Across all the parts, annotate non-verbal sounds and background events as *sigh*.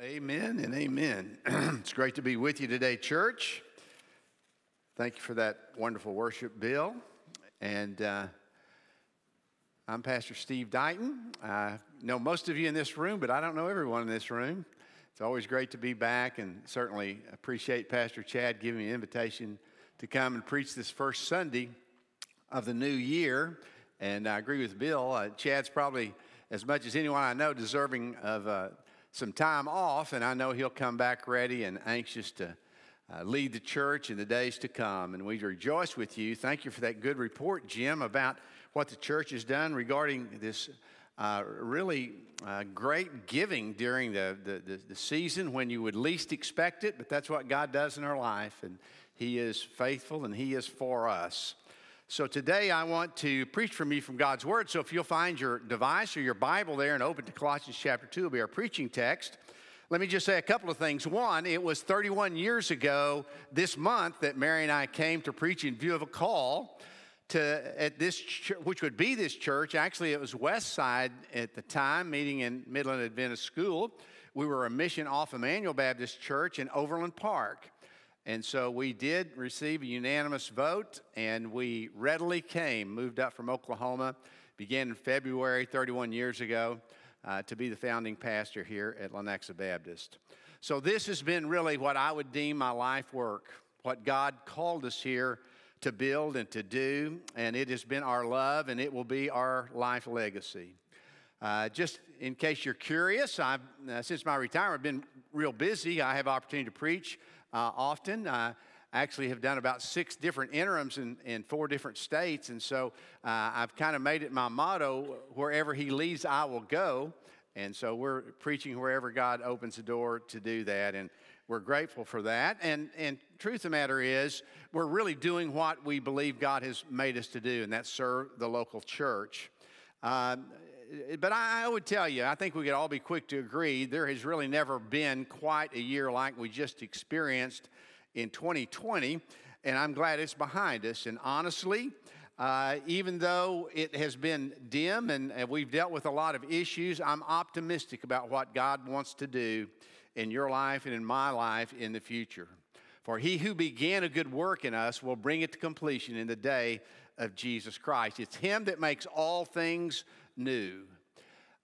amen and amen. *clears throat* it's great to be with you today, church. Thank you for that wonderful worship, Bill. And uh, I'm Pastor Steve Dighton. I know most of you in this room, but I don't know everyone in this room. It's always great to be back, and certainly appreciate Pastor Chad giving me an invitation to come and preach this first Sunday of the new year. And I agree with Bill. Uh, Chad's probably, as much as anyone I know, deserving of uh, some time off, and I know he'll come back ready and anxious to uh, lead the church in the days to come. And we rejoice with you. Thank you for that good report, Jim, about what the church has done regarding this uh, really uh, great giving during the, the, the, the, season when you would least expect it, but that's what God does in our life, and He is faithful and He is for us. So today I want to preach from you from God's Word. So if you'll find your device or your Bible there and open to Colossians chapter 2, it'll be our preaching text. Let me just say a couple of things. One, it was 31 years ago this month that Mary and I came to preach in view of a call to at this which would be this church. Actually, it was West Side at the time, meeting in Midland Adventist School. We were a mission off Emmanuel Baptist Church in Overland Park. And so we did receive a unanimous vote, and we readily came, moved up from Oklahoma, began in February 31 years ago uh, to be the founding pastor here at Lenexa Baptist. So this has been really what I would deem my life work, what God called us here to build and to do, and it has been our love, and it will be our life legacy. Uh, just in case you're curious, I've, uh, since my retirement, been real busy. I have opportunity to preach uh, often. I actually have done about six different interims in, in four different states. And so uh, I've kind of made it my motto wherever He leads, I will go. And so we're preaching wherever God opens the door to do that. And we're grateful for that. And, and truth of the matter is, we're really doing what we believe God has made us to do, and that's serve the local church. Uh, but I, would tell you, I think we could all be quick to agree, there has really never been quite a year like we just experienced in 2020, and I'm glad it's behind us. And honestly, uh, even though it has been dim and, and we've dealt with a lot of issues, I'm optimistic about what God wants to do in your life and in my life in the future. For he who began a good work in us will bring it to completion in the day of Jesus Christ. It's him that makes all things new.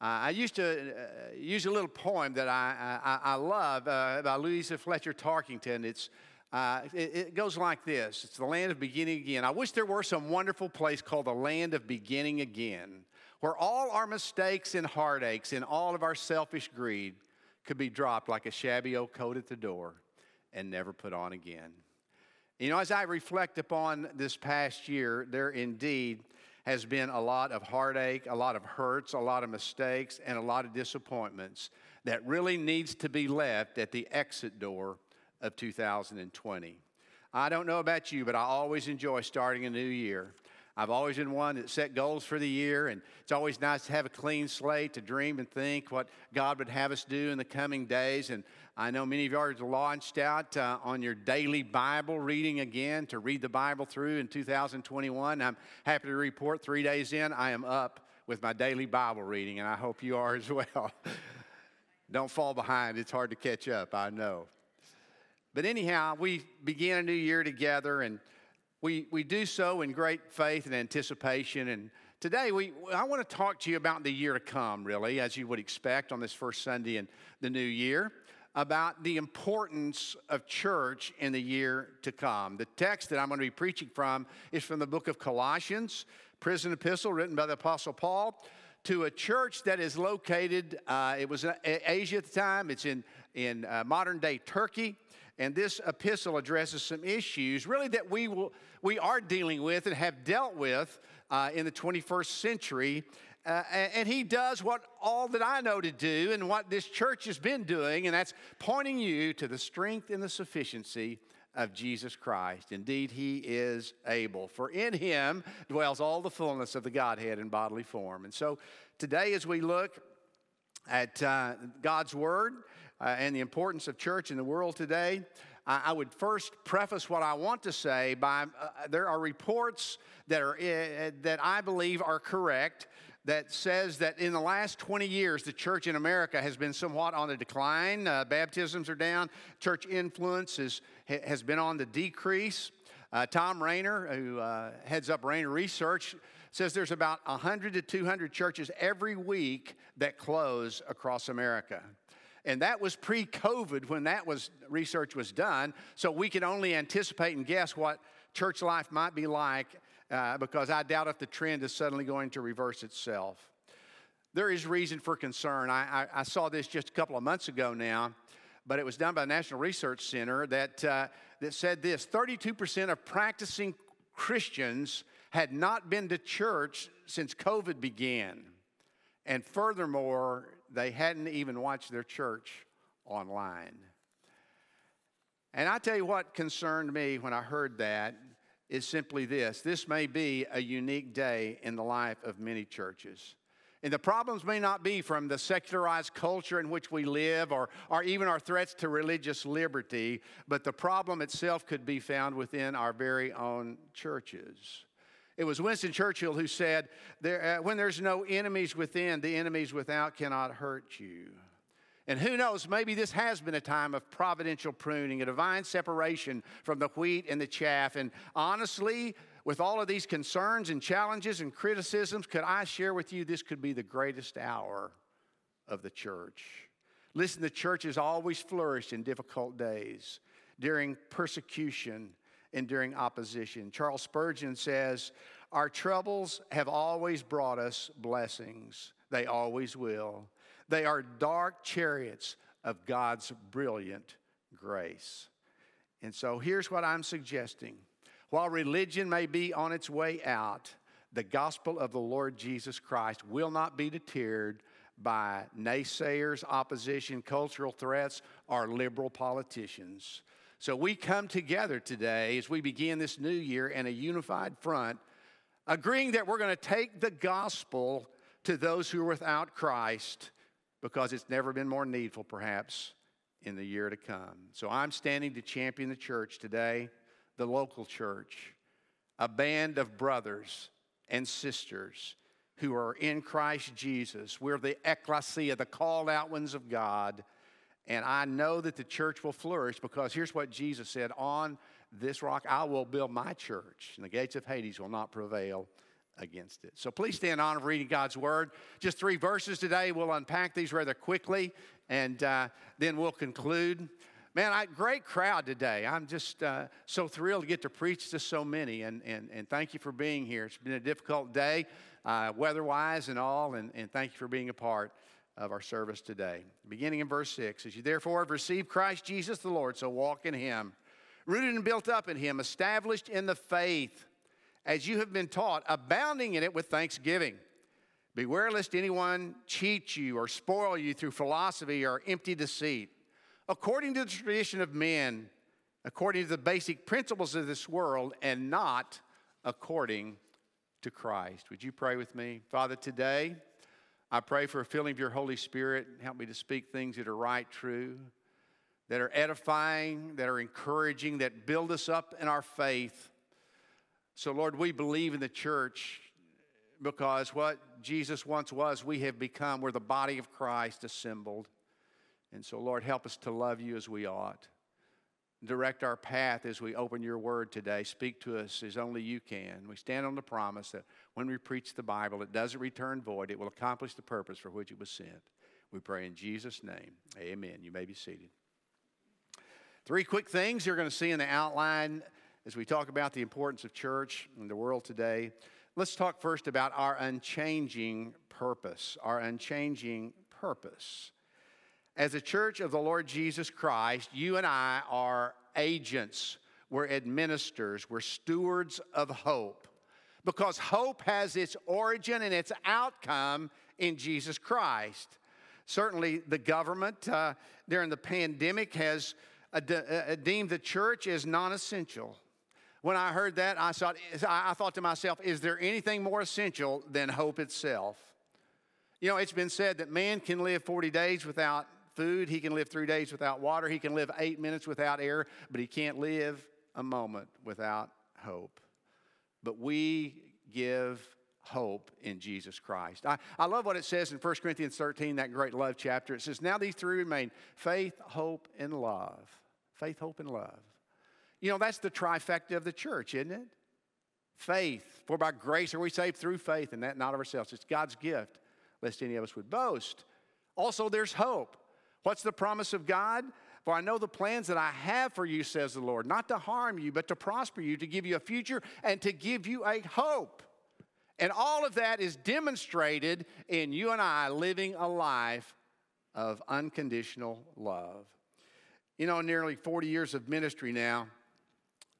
Uh, I used to uh, use a little poem that I, I, I love uh, by Louisa Fletcher Tarkington. It's, uh, it, it, goes like this It's the land of beginning again. I wish there were some wonderful place called the land of beginning again, where all our mistakes and heartaches and all of our selfish greed could be dropped like a shabby old coat at the door and never put on again. You know, as I reflect upon this past year, there indeed has been a lot of heartache, a lot of hurts, a lot of mistakes, and a lot of disappointments that really needs to be left at the exit door of 2020. I don't know about you, but I always enjoy starting a new year. I've always been one that set goals for the year, and it's always nice to have a clean slate to dream and think what God would have us do in the coming days. And I know many of you already launched out uh, on your daily Bible reading again to read the Bible through in 2021. I'm happy to report three days in, I am up with my daily Bible reading, and I hope you are as *laughs* well. Don't fall behind, it's hard to catch up, I know. But anyhow, we began a new year together, and we, we do so in great faith and anticipation. And today, we, I want to talk to you about the year to come, really, as you would expect on this first Sunday in the new year about the importance of church in the year to come. The text that I'm going to be preaching from is from the book of Colossians, prison epistle written by the Apostle Paul to a church that is located, uh, it was in Asia at the time, it's in, in uh, modern day Turkey. And this epistle addresses some issues really that we, will, we are dealing with and have dealt with uh, in the 21st century uh, and he does what all that I know to do and what this church has been doing, and that's pointing you to the strength and the sufficiency of Jesus Christ. Indeed, he is able, for in him dwells all the fullness of the Godhead in bodily form. And so today, as we look at uh, God's Word uh, and the importance of church in the world today, I would first preface what I want to say by uh, there are reports that are uh, that I believe are correct that says that in the last 20 years, the church in America has been somewhat on the decline. Uh, baptisms are down, church influence is, has been on the decrease. Uh, Thom Rainer, who uh, heads up Rainer Research, says there's about 100 to 200 churches every week that close across America. And that was pre COVID when that was, research was done. So we could only anticipate and guess what church life might be like uh, because I doubt if the trend is suddenly going to reverse itself. There is reason for concern. I, I, I saw this just a couple of months ago now, but it was done by the National Research Center that, uh, that said this 32% of practicing Christians had not been to church since COVID began. And furthermore, they hadn't even watched their church online. And I tell you what concerned me when I heard that is simply this this may be a unique day in the life of many churches. And the problems may not be from the secularized culture in which we live or, or even our threats to religious liberty, but the problem itself could be found within our very own churches. It was Winston Churchill who said, there, uh, When there's no enemies within, the enemies without cannot hurt you. And who knows, maybe this has been a time of providential pruning, a divine separation from the wheat and the chaff. And honestly, with all of these concerns and challenges and criticisms, could I share with you this could be the greatest hour of the church? Listen, the church has always flourished in difficult days, during persecution and during opposition. Charles Spurgeon says, Our troubles have always brought us blessings, they always will. They are dark chariots of God's brilliant grace. And so here's what I'm suggesting. While religion may be on its way out, the gospel of the Lord Jesus Christ will not be deterred by naysayers, opposition, cultural threats, or liberal politicians. So we come together today as we begin this new year in a unified front, agreeing that we're going to take the gospel to those who are without Christ because it's never been more needful, perhaps, in the year to come. So I'm standing to champion the church today, the local church, a band of brothers and sisters who are in Christ Jesus. We're the ecclesia, the called out ones of God. And I know that the church will flourish because here's what Jesus said On this rock I will build my church, and the gates of Hades will not prevail against it. So please stand on of reading God's word. Just three verses today. We'll unpack these rather quickly and uh, then we'll conclude. Man, I, great crowd today. I'm just uh, so thrilled to get to preach to so many, and, and, and thank you for being here. It's been a difficult day, uh, weather wise and all, and, and thank you for being a part of our service today. Beginning in verse 6 As you therefore have received Christ Jesus the Lord, so walk in him, rooted and built up in him, established in the faith as you have been taught, abounding in it with thanksgiving. Beware lest anyone cheat you or spoil you through philosophy or empty deceit, according to the tradition of men, according to the basic principles of this world, and not according to Christ. Would you pray with me? Father, today I pray for a filling of your Holy Spirit. Help me to speak things that are right, true, that are edifying, that are encouraging, that build us up in our faith so, Lord, we believe in the church because what Jesus once was, we have become. We're the body of Christ assembled. And so, Lord, help us to love you as we ought. Direct our path as we open your word today. Speak to us as only you can. We stand on the promise that when we preach the Bible, it doesn't return void, it will accomplish the purpose for which it was sent. We pray in Jesus' name. Amen. You may be seated. Three quick things you're going to see in the outline as we talk about the importance of church in the world today, let's talk first about our unchanging purpose. Our unchanging purpose. As a church of the Lord Jesus Christ, you and I are agents, we're administrators, we're stewards of hope. Because hope has its origin and its outcome in Jesus Christ. Certainly, the government uh, during the pandemic has uh, uh, deemed the church as non essential. When I heard that, I thought, I thought to myself, is there anything more essential than hope itself? You know, it's been said that man can live 40 days without food, he can live three days without water, he can live eight minutes without air, but he can't live a moment without hope. But we give hope in Jesus Christ. I, I love what it says in 1 Corinthians 13, that great love chapter. It says, Now these three remain faith, hope, and love. Faith, hope, and love. You know, that's the trifecta of the church, isn't it? Faith, for by grace are we saved through faith, and that not of ourselves. It's God's gift, lest any of us would boast. Also, there's hope. What's the promise of God? For I know the plans that I have for you, says the Lord, not to harm you, but to prosper you, to give you a future, and to give you a hope. And all of that is demonstrated in you and I living a life of unconditional love. You know, nearly 40 years of ministry now,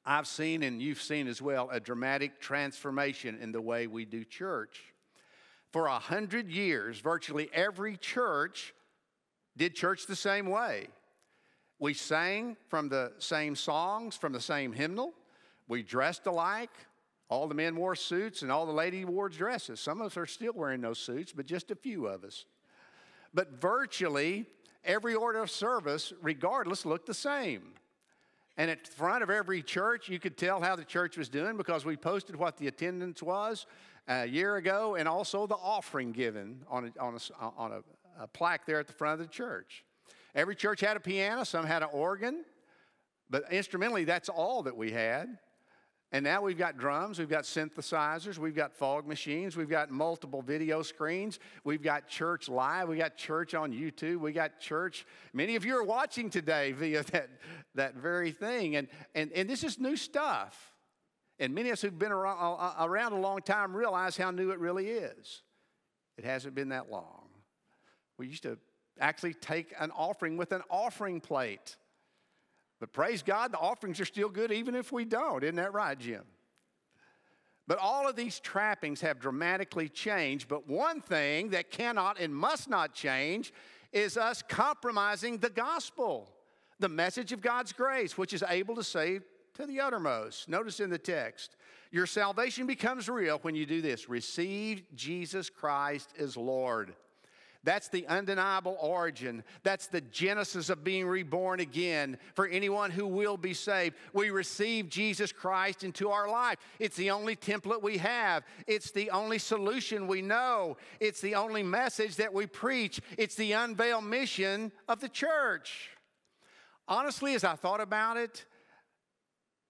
I've seen, and you've seen as well, a dramatic transformation in the way we do church. For a hundred years, virtually every church did church the same way. We sang from the same songs, from the same hymnal. We dressed alike. All the men wore suits and all the ladies wore dresses. Some of us are still wearing those suits, but just a few of us. But virtually every order of service, regardless, looked the same. And at the front of every church, you could tell how the church was doing because we posted what the attendance was a year ago and also the offering given on a, on a, on a, a plaque there at the front of the church. Every church had a piano, some had an organ, but instrumentally, that's all that we had. And now we've got drums, we've got synthesizers, we've got fog machines, we've got multiple video screens, we've got church live, we got church on YouTube, we got church. Many of you are watching today *laughs* via that, that very thing. And, and, and this is new stuff. And many of us who've been around, around a long time realize how new it really is. It hasn't been that long. We used to actually take an offering with an offering plate. But praise God, the offerings are still good even if we don't. Isn't that right, Jim? But all of these trappings have dramatically changed. But one thing that cannot and must not change is us compromising the gospel, the message of God's grace, which is able to save to the uttermost. Notice in the text, your salvation becomes real when you do this receive Jesus Christ as Lord. That's the undeniable origin. That's the genesis of being reborn again for anyone who will be saved. We receive Jesus Christ into our life. It's the only template we have, it's the only solution we know, it's the only message that we preach, it's the unveiled mission of the church. Honestly, as I thought about it,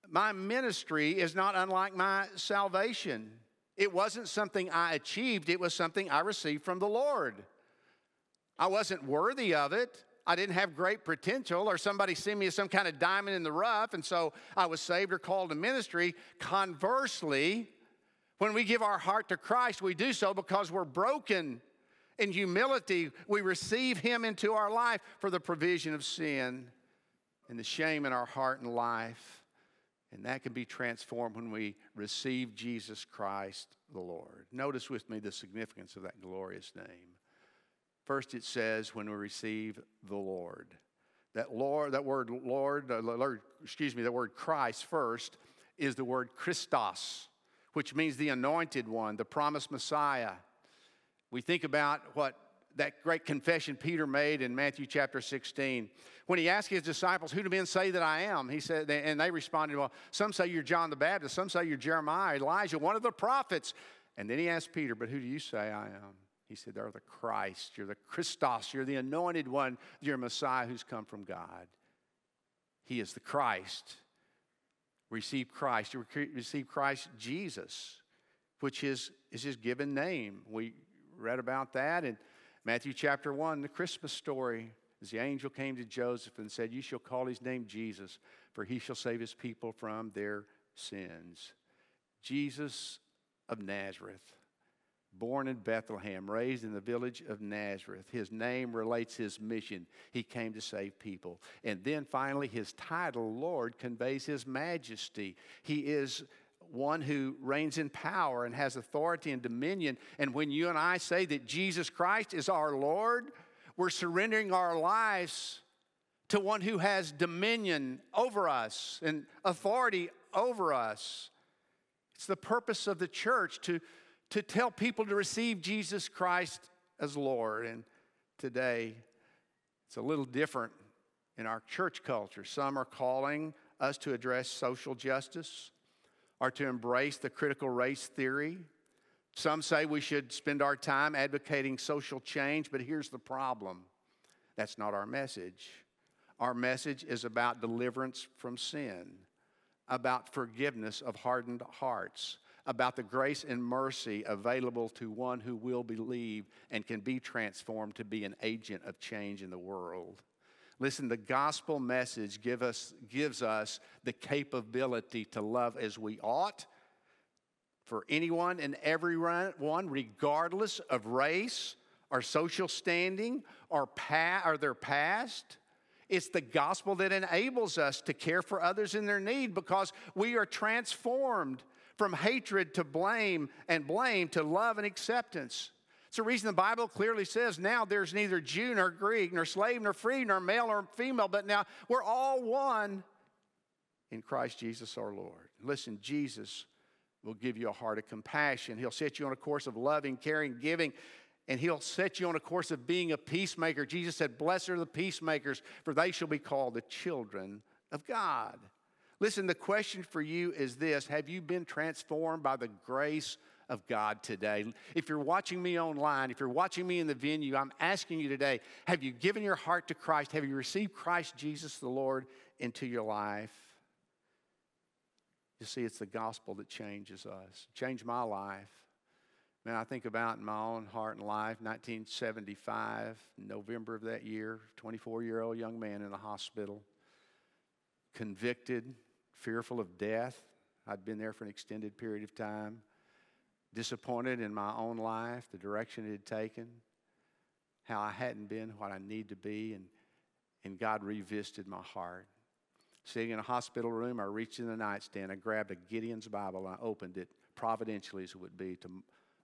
my ministry is not unlike my salvation. It wasn't something I achieved, it was something I received from the Lord. I wasn't worthy of it. I didn't have great potential, or somebody see me as some kind of diamond in the rough, and so I was saved or called to ministry. Conversely, when we give our heart to Christ, we do so because we're broken. In humility, we receive Him into our life for the provision of sin and the shame in our heart and life. And that can be transformed when we receive Jesus Christ the Lord. Notice with me the significance of that glorious name. First, it says when we receive the Lord. That Lord, that word Lord, Lord, excuse me, that word Christ first is the word Christos, which means the anointed one, the promised Messiah. We think about what that great confession Peter made in Matthew chapter 16. When he asked his disciples, Who do men say that I am? He said, and they responded, Well, some say you're John the Baptist, some say you're Jeremiah, Elijah, one of the prophets. And then he asked Peter, But who do you say I am? He said, They're the Christ, you're the Christos, you're the anointed one, you're Messiah who's come from God. He is the Christ. Receive Christ. You receive Christ Jesus, which is, is his given name. We read about that in Matthew chapter 1, the Christmas story. As the angel came to Joseph and said, You shall call his name Jesus, for he shall save his people from their sins. Jesus of Nazareth born in Bethlehem, raised in the village of Nazareth. His name relates his mission. He came to save people. And then finally, his title, Lord, conveys his majesty. He is one who reigns in power and has authority and dominion. And when you and I say that Jesus Christ is our Lord, we're surrendering our lives to one who has dominion over us and authority over us. It's the purpose of the church to to tell people to receive Jesus Christ as Lord. And today, it's a little different in our church culture. Some are calling us to address social justice or to embrace the critical race theory, Some say we should spend our time advocating social change, but here's the problem that's not our message. Our message is about deliverance from sin, about forgiveness of hardened hearts, about the grace and mercy available to one who will believe and can be transformed to be an agent of change in the world. Listen, the gospel message give us, gives us the capability to love as we ought for anyone and everyone, regardless of race or social standing or, pa- or their past. It's the gospel that enables us to care for others in their need because we are transformed from hatred to blame and blame to love and acceptance. It's the reason the Bible clearly says now there's neither Jew nor Greek, nor slave nor free, nor male nor female, but now we're all one in Christ Jesus our Lord. Listen, Jesus will give you a heart of compassion. He'll set you on a course of loving, caring, giving, and He'll set you on a course of being a peacemaker. Jesus said, Blessed are the peacemakers, for they shall be called the children of God. Listen, the question for you is this Have you been transformed by the grace of God today? If you're watching me online, if you're watching me in the venue, I'm asking you today Have you given your heart to Christ? Have you received Christ Jesus the Lord into your life? You see, it's the gospel that changes us. Changed my life. Man, I think about in my own heart and life, 1975, November of that year, 24 year old young man in the hospital, convicted, fearful of death. I'd been there for an extended period of time, disappointed in my own life, the direction it had taken, how I hadn't been what I need to be, and, and God revisited my heart. Sitting in a hospital room, I reached in the nightstand, I grabbed a Gideon's Bible, and I opened it providentially as it would be to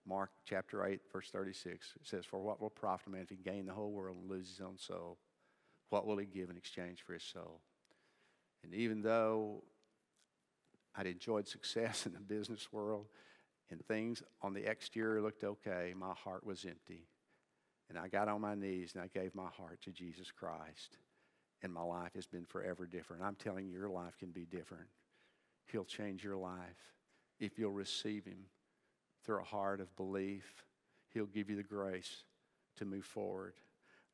Mark chapter 8, verse 36. It says, For what will profit a man if he gain the whole world and lose his own soul? What will he give in exchange for his soul? And even though I'd enjoyed success in the business world and things on the exterior looked okay, my heart was empty. And I got on my knees and I gave my heart to Jesus Christ and my life has been forever different. I'm telling you, your life can be different. He'll change your life if you'll receive Him through a heart of belief. He'll give you the grace to move forward.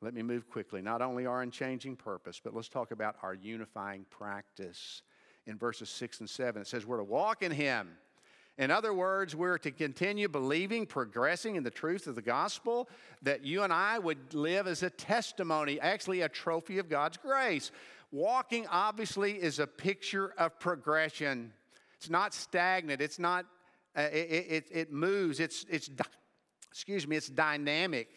Let me move quickly. Not only our unchanging purpose, but let's talk about our unifying practice. In verses 6 and 7, it says we're to walk in Him in other words, we're to continue believing, progressing in the truth of the gospel, that you and I would live as a testimony, actually, a trophy of God's grace. Walking, obviously, is a picture of progression. It's not stagnant, it's not, uh, it, it, it, moves, it's, it's, excuse me, it's dynamic.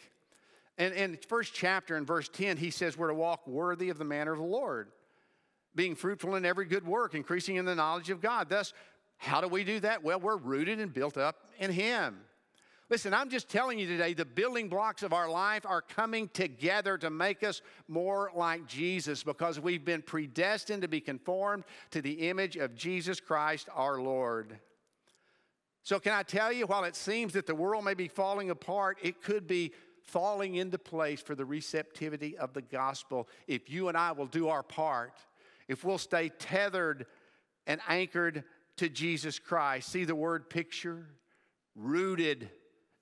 And in first chapter, in verse 10, he says we're to walk worthy of the manner of the Lord being fruitful in every good work, increasing in the knowledge of God. Thus, how do we do that? Well, we're rooted and built up in Him. Listen, I'm just telling you today the building blocks of our life are coming together to make us more like Jesus because we've been predestined to be conformed to the image of Jesus Christ our Lord. So, can I tell you, while it seems that the world may be falling apart, it could be falling into place for the receptivity of the gospel if you and I will do our part, if we'll stay tethered and anchored to Jesus Christ. See the word picture? Rooted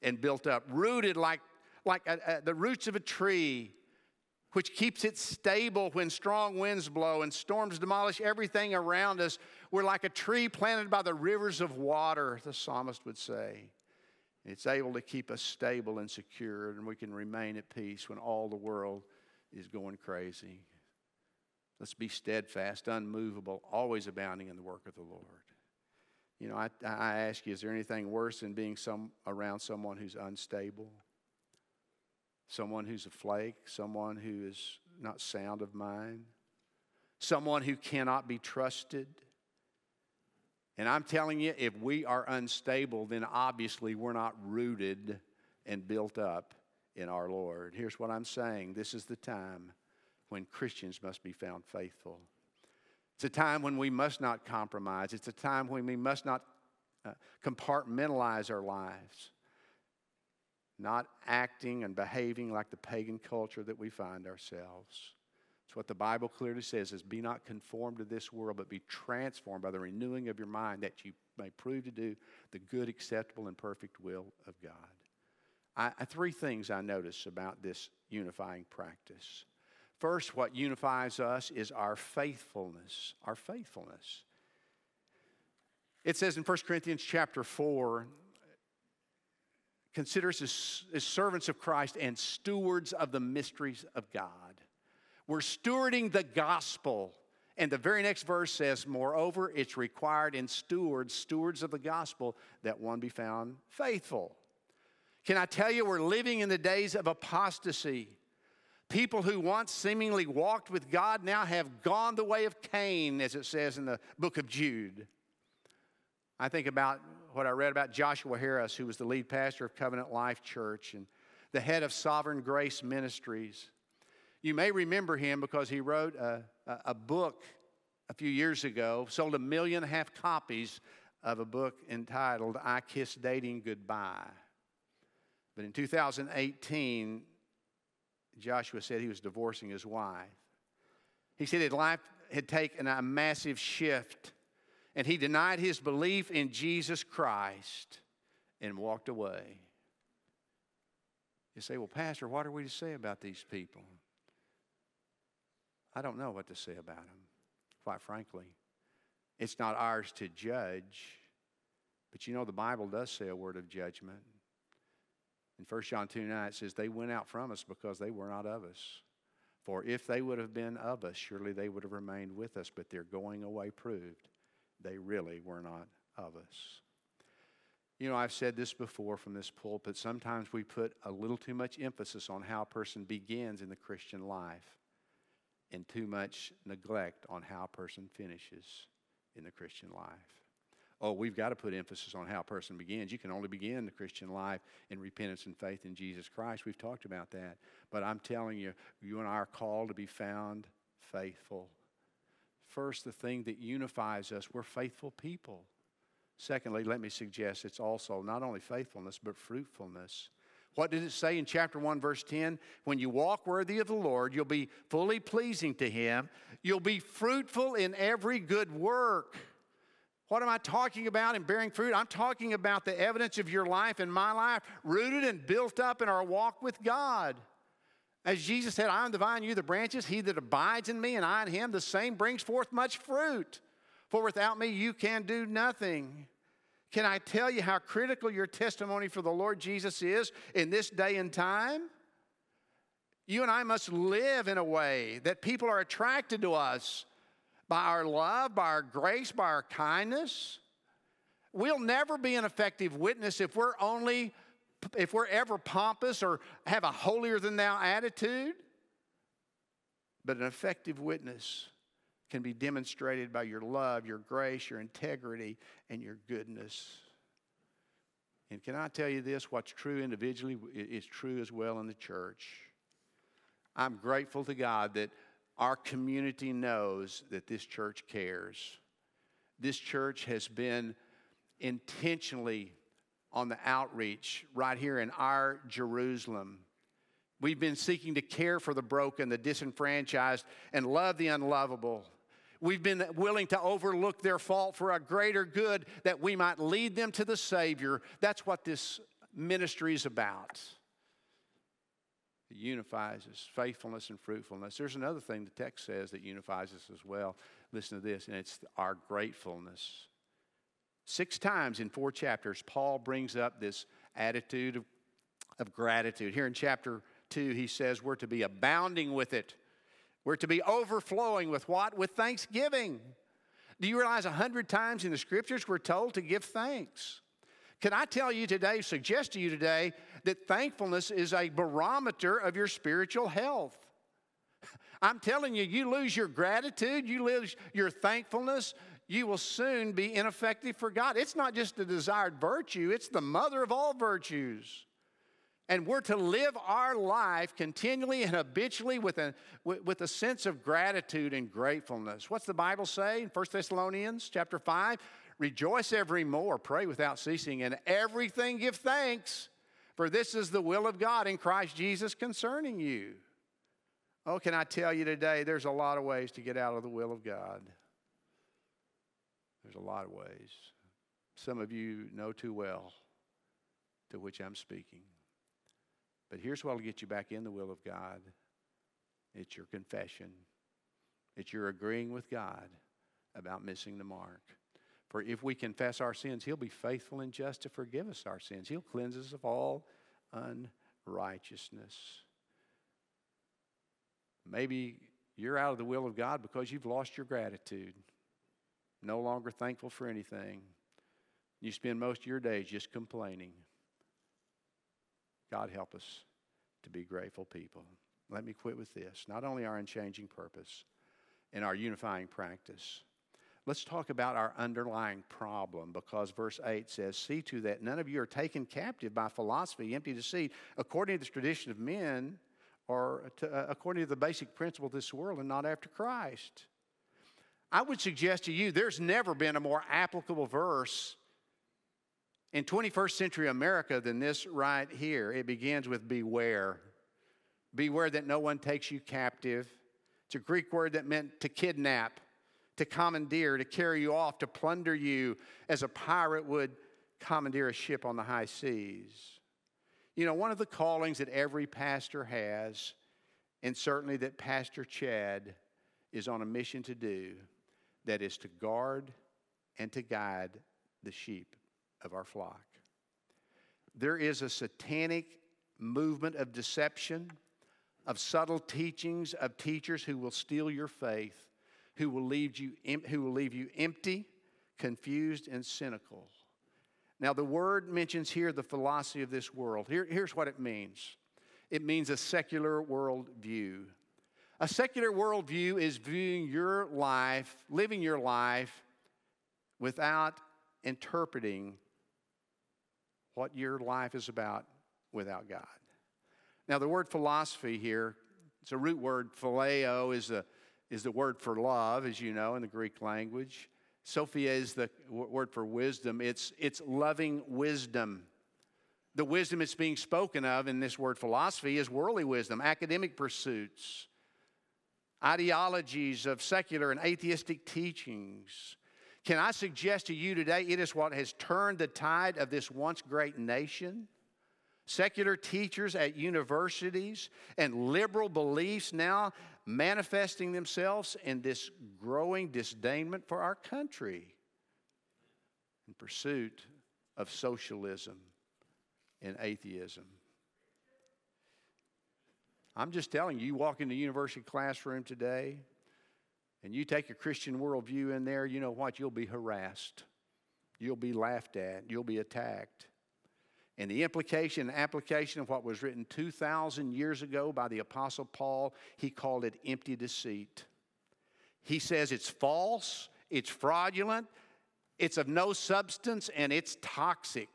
and built up. Rooted like, like a, a, the roots of a tree, which keeps it stable when strong winds blow and storms demolish everything around us. We're like a tree planted by the rivers of water, the psalmist would say. It's able to keep us stable and secure, and we can remain at peace when all the world is going crazy. Let's be steadfast, unmovable, always abounding in the work of the Lord. You know, I, I ask you, is there anything worse than being some, around someone who's unstable? Someone who's a flake? Someone who is not sound of mind? Someone who cannot be trusted? And I'm telling you, if we are unstable, then obviously we're not rooted and built up in our Lord. Here's what I'm saying this is the time when Christians must be found faithful. It's a time when we must not compromise. It's a time when we must not uh, compartmentalize our lives, not acting and behaving like the pagan culture that we find ourselves. It's what the Bible clearly says is be not conformed to this world, but be transformed by the renewing of your mind that you may prove to do the good, acceptable, and perfect will of God. I, three things I notice about this unifying practice. First, what unifies us is our faithfulness. Our faithfulness. It says in 1 Corinthians chapter 4, consider us as, as servants of Christ and stewards of the mysteries of God. We're stewarding the gospel. And the very next verse says, Moreover, it's required in stewards, stewards of the gospel, that one be found faithful. Can I tell you, we're living in the days of apostasy. People who once seemingly walked with God now have gone the way of Cain, as it says in the book of Jude. I think about what I read about Joshua Harris, who was the lead pastor of Covenant Life Church and the head of Sovereign Grace Ministries. You may remember him because he wrote a, a, book a few years ago, sold a million and a half copies of a book entitled I Kiss Dating Goodbye. But in 2018, Joshua said he was divorcing his wife. He said his life had taken a massive shift and he denied his belief in Jesus Christ and walked away. You say, Well, Pastor, what are we to say about these people? I don't know what to say about them, quite frankly. It's not ours to judge, but you know, the Bible does say a word of judgment. In 1 John 2 9, it says, They went out from us because they were not of us. For if they would have been of us, surely they would have remained with us, but their going away proved they really were not of us. You know, I've said this before from this pulpit. Sometimes we put a little too much emphasis on how a person begins in the Christian life and too much neglect on how a person finishes in the Christian life. Oh, we've got to put emphasis on how a person begins. You can only begin the Christian life in repentance and faith in Jesus Christ. We've talked about that. But I'm telling you, you and I are called to be found faithful First, the thing that unifies us, we're faithful people. Secondly, let me suggest it's also not only faithfulness, but fruitfulness. What did it say in chapter 1, verse 10? When you walk worthy of the Lord, you'll be fully pleasing to Him. You'll be fruitful in every good work. What am I talking about in bearing fruit? I'm talking about the evidence of your life and my life, rooted and built up in our walk with God. As Jesus said, I am the vine, you the branches. He that abides in me and I in him, the same brings forth much fruit. For without me, you can do nothing. Can I tell you how critical your testimony for the Lord Jesus is in this day and time? You and I must live in a way that people are attracted to us by our love, by our grace, by our kindness. We'll never be an effective witness if we're only if we're ever pompous or have a holier than thou attitude, but an effective witness can be demonstrated by your love, your grace, your integrity, and your goodness. And can I tell you this? What's true individually is true as well in the church. I'm grateful to God that our community knows that this church cares. This church has been intentionally on the outreach right here in our Jerusalem. We've been seeking to care for the broken, the disenfranchised, and love the unlovable. We've been willing to overlook their fault for a greater good that we might lead them to the Savior. That's what this ministry is about. It unifies us, faithfulness and fruitfulness. There's another thing the text says that unifies us as well. Listen to this, and it's our gratefulness. Six times in four chapters, Paul brings up this attitude of, of gratitude. Here in chapter 2, he says we're to be abounding with it. We're to be overflowing with what? With thanksgiving. Do you realize a hundred times in the scriptures we're told to give thanks? Can I tell you today, suggest to you today, that thankfulness is a barometer of your spiritual health? *laughs* I'm telling you, you lose your gratitude, you lose your thankfulness, you will soon be ineffective for God. It's not just a desired virtue, it's the mother of all virtues. And we're to live our life continually and habitually with a, with a sense of gratitude and gratefulness. What's the Bible say in 1 Thessalonians chapter 5? Rejoice evermore, pray without ceasing, and everything give thanks, for this is the will of God in Christ Jesus concerning you. Oh, can I tell you today, there's a lot of ways to get out of the will of God. There's a lot of ways. some of you know too well to which I'm speaking. But here's what will get you back in the will of God it's your confession, it's your agreeing with God about missing the mark. For if we confess our sins, He'll be faithful and just to forgive us our sins. He'll cleanse us of all unrighteousness. Maybe you're out of the will of God because you've lost your gratitude, no longer thankful for anything. You spend most of your days just complaining. God help us to be grateful people. Let me quit with this. Not only our unchanging purpose and our unifying practice, let's talk about our underlying problem because verse 8 says, See to that none of you are taken captive by philosophy, empty deceit, according to the tradition of men or to, uh, according to the basic principle of this world and not after Christ. I would suggest to you there's never been a more applicable verse in 21st century America than this right here. It begins with beware. Beware that no one takes you captive. It's a Greek word that meant to kidnap, to commandeer, to carry you off, to plunder you as a pirate would commandeer a ship on the high seas. You know, one of the callings that every pastor has, and certainly that Pastor Chad is on a mission to do, that is to guard and to guide the sheep of our flock. There is a satanic movement of deception, of subtle teachings of teachers who will steal your faith, who will leave you, who will leave you empty, confused, and cynical. Now, the word mentions here the philosophy of this world. Here, here's what it means it means a secular worldview. A secular worldview is viewing your life, living your life without interpreting what your life is about without God. Now, the word philosophy here, it's a root word. Phileo is the, is the word for love, as you know, in the Greek language. Sophia is the word for wisdom. It's, it's loving wisdom. The wisdom that's being spoken of in this word philosophy is worldly wisdom, academic pursuits, ideologies of secular and atheistic teachings, can I suggest to you today, it is what has turned the tide of this once great nation? Secular teachers at universities and liberal beliefs now manifesting themselves in this growing disdainment for our country in pursuit of socialism and atheism. I'm just telling you, you walk into a university classroom today, and you take a Christian worldview in there, you know what? You'll be harassed. You'll be laughed at. You'll be attacked. And the implication and application of what was written 2,000 years ago by the Apostle Paul, he called it empty deceit. He says it's false, it's fraudulent, it's of no substance, and it's toxic.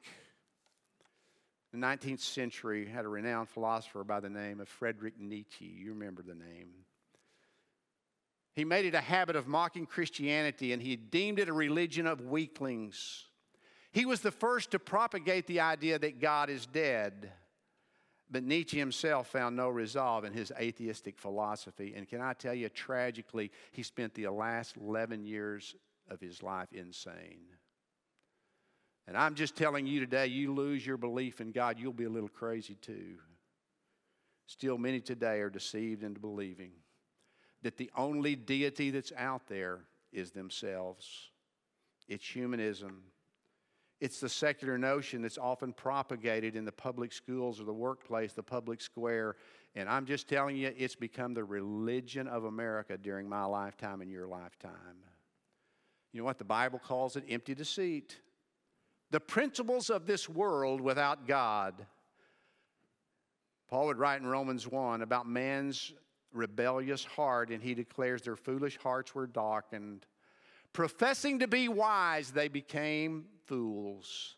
The 19th century had a renowned philosopher by the name of Friedrich Nietzsche. You remember the name. He made it a habit of mocking Christianity and he deemed it a religion of weaklings. He was the first to propagate the idea that God is dead. But Nietzsche himself found no resolve in his atheistic philosophy. And can I tell you, tragically, he spent the last 11 years of his life insane. And I'm just telling you today, you lose your belief in God, you'll be a little crazy too. Still, many today are deceived into believing that the only deity that's out there is themselves. It's humanism. It's the secular notion that's often propagated in the public schools or the workplace, the public square. And I'm just telling you, it's become the religion of America during my lifetime and your lifetime. You know what the Bible calls it? Empty deceit. The principles of this world without God. Paul would write in Romans 1 about man's rebellious heart, and he declares their foolish hearts were darkened. Professing to be wise, they became fools.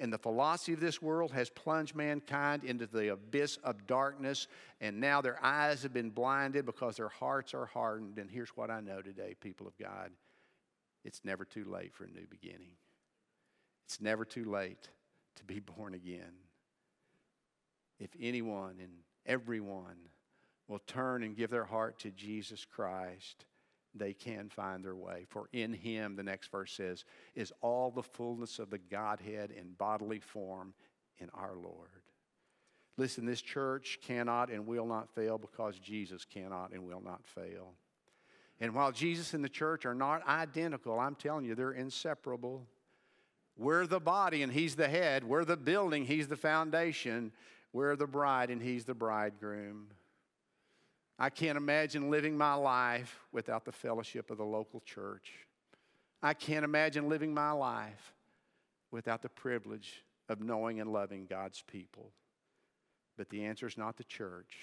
And the philosophy of this world has plunged mankind into the abyss of darkness, and now their eyes have been blinded because their hearts are hardened. And here's what I know today, people of God it's never too late for a new beginning, it's never too late to be born again. If anyone and everyone will turn and give their heart to Jesus Christ, they can find their way. For in him, the next verse says, is all the fullness of the Godhead in bodily form in our Lord. Listen, this church cannot and will not fail because Jesus cannot and will not fail. And while Jesus and the church are not identical, I'm telling you, they're inseparable. We're the body and He's the head. We're the building, He's the foundation. We're the bride and He's the bridegroom. I can't imagine living my life without the fellowship of the local church. I can't imagine living my life without the privilege of knowing and loving God's people. But the answer is not the church,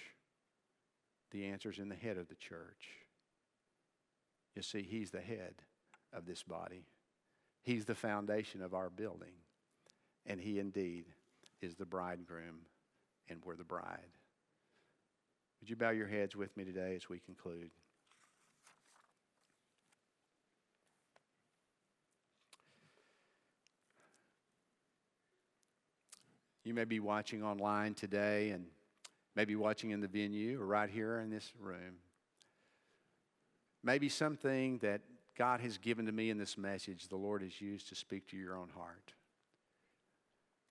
the answer is in the head of the church. You see, He's the head of this body, He's the foundation of our building, and He indeed is the bridegroom, and we're the bride. Would you bow your heads with me today as we conclude? You may be watching online today and maybe watching in the venue or right here in this room. Maybe something that God has given to me in this message, the Lord has used to speak to your own heart.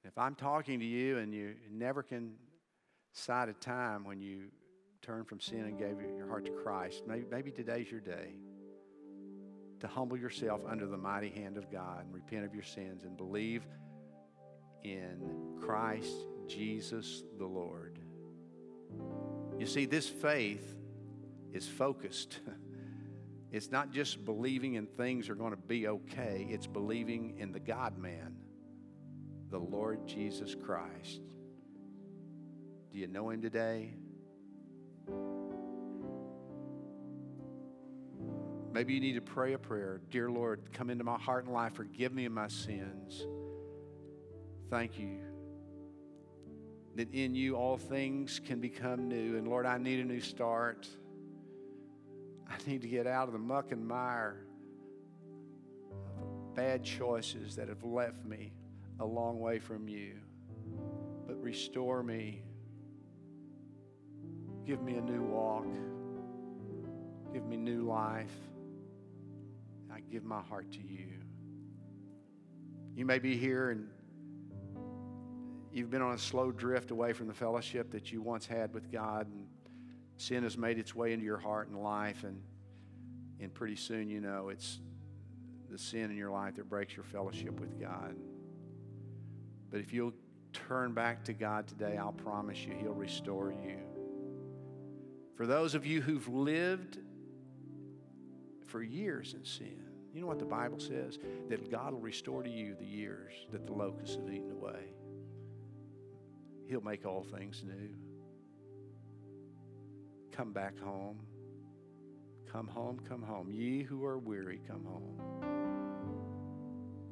If I'm talking to you and you never can cite a time when you turned from sin and gave your heart to Christ, maybe, maybe today's your day to humble yourself under the mighty hand of God and repent of your sins and believe in Christ Jesus the Lord. You see, this faith is focused. *laughs* It's not just believing in things are going to be okay, it's believing in the God man, the Lord Jesus Christ. Do you know him today? Maybe you need to pray a prayer. Dear Lord, come into my heart and life. Forgive me of my sins. Thank you that in you all things can become new. And Lord, I need a new start. I need to get out of the muck and mire of bad choices that have left me a long way from you. But restore me. Give me a new walk. Give me new life. Give my heart to you. You may be here and you've been on a slow drift away from the fellowship that you once had with God, and sin has made its way into your heart and life, and, and pretty soon you know it's the sin in your life that breaks your fellowship with God. But if you'll turn back to God today, I'll promise you He'll restore you. For those of you who've lived for years in sin, you know what the Bible says? That God will restore to you the years that the locusts have eaten away. He'll make all things new. Come back home. Come home, come home. Ye who are weary, come home.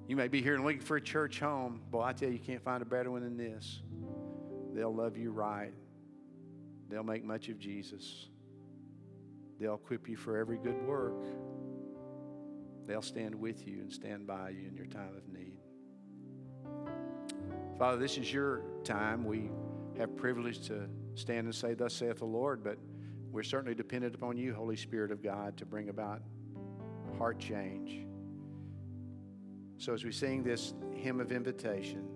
You may be here and looking for a church home. Boy, I tell you, you can't find a better one than this. They'll love you right. They'll make much of Jesus. They'll equip you for every good work. They'll stand with you and stand by you in your time of need. Father, this is your time. We have privilege to stand and say, Thus saith the Lord, but we're certainly dependent upon you, Holy Spirit of God, to bring about heart change. So as we sing this hymn of invitation,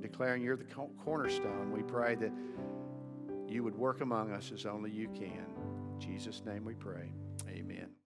declaring you're the cornerstone, we pray that you would work among us as only you can. In Jesus' name we pray. Amen.